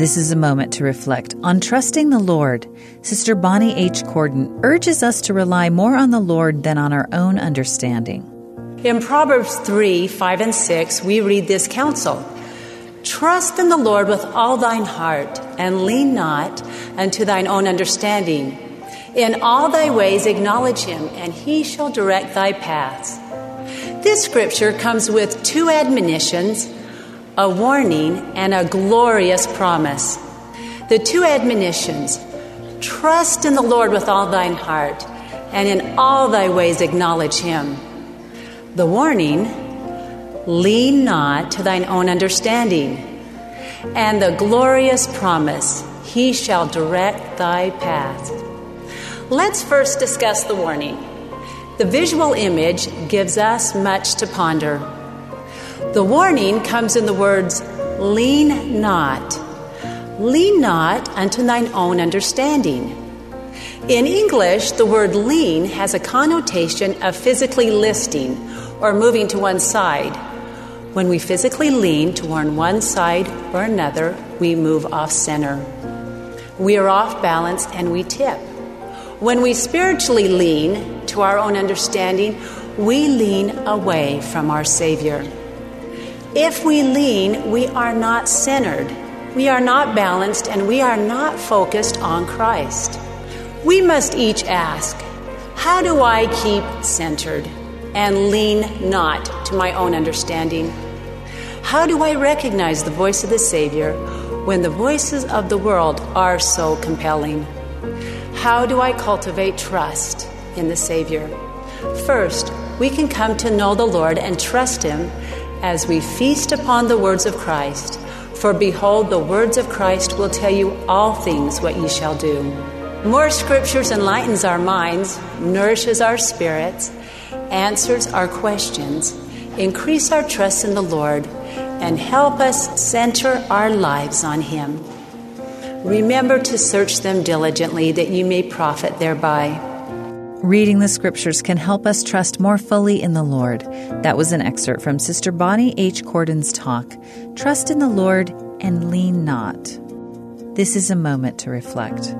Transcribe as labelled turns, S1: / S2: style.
S1: This is a moment to reflect on trusting the Lord. Sister Bonnie H. Cordon urges us to rely more on the Lord than on our own understanding.
S2: In Proverbs 3 5 and 6, we read this counsel Trust in the Lord with all thine heart, and lean not unto thine own understanding. In all thy ways acknowledge him, and he shall direct thy paths. This scripture comes with two admonitions, a warning, and a glorious promise. The two admonitions trust in the Lord with all thine heart, and in all thy ways acknowledge him. The warning lean not to thine own understanding, and the glorious promise he shall direct thy path. Let's first discuss the warning. The visual image gives us much to ponder. The warning comes in the words, Lean not. Lean not unto thine own understanding. In English, the word lean has a connotation of physically listing or moving to one side. When we physically lean toward one side or another, we move off center. We are off balance and we tip. When we spiritually lean to our own understanding, we lean away from our Savior. If we lean, we are not centered, we are not balanced, and we are not focused on Christ. We must each ask How do I keep centered and lean not to my own understanding? How do I recognize the voice of the Savior when the voices of the world are so compelling? How do I cultivate trust in the Savior? First, we can come to know the Lord and trust Him as we feast upon the words of Christ. For behold, the words of Christ will tell you all things what ye shall do. More scriptures enlightens our minds, nourishes our spirits, answers our questions, increase our trust in the Lord, and help us center our lives on Him. Remember to search them diligently that you may profit thereby.
S1: Reading the scriptures can help us trust more fully in the Lord. That was an excerpt from Sister Bonnie H. Cordon's talk, Trust in the Lord and Lean Not. This is a moment to reflect.